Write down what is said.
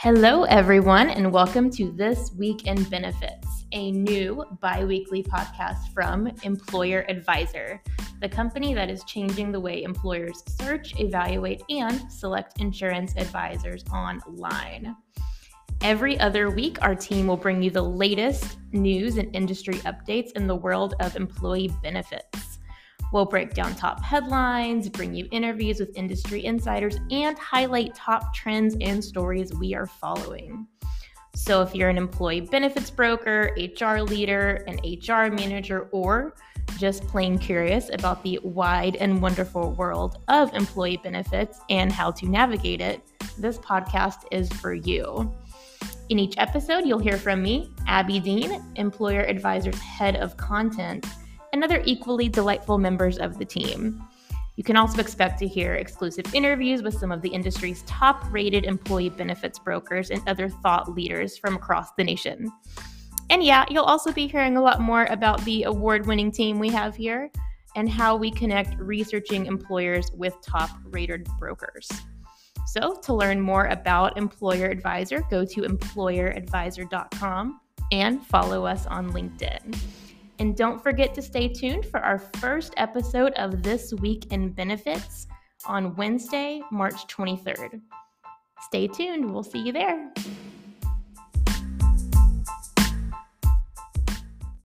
Hello, everyone, and welcome to This Week in Benefits, a new bi weekly podcast from Mployer Advisor, the company that is changing the way employers search, evaluate, and select insurance advisors online. Every other week, our team will bring you the latest news and industry updates in the world of employee benefits. We'll break down top headlines, bring you interviews with industry insiders, and highlight top trends and stories we are following. So, if you're an employee benefits broker, HR leader, an HR manager, or just plain curious about the wide and wonderful world of employee benefits and how to navigate it, this podcast is for you. In each episode, you'll hear from me, Abby Dean, Mployer Advisor's Head of Content and other equally delightful members of the team. You can also expect to hear exclusive interviews with some of the industry's top rated employee benefits brokers and other thought leaders from across the nation. And yeah, you'll also be hearing a lot more about the award winning team we have here and how we connect researching employers with top rated brokers. So, to learn more about Mployer Advisor, go to mployeradvisor.com and follow us on LinkedIn. And don't forget to stay tuned for our first episode of This Week in Benefits on Wednesday, March 23rd. Stay tuned. We'll see you there.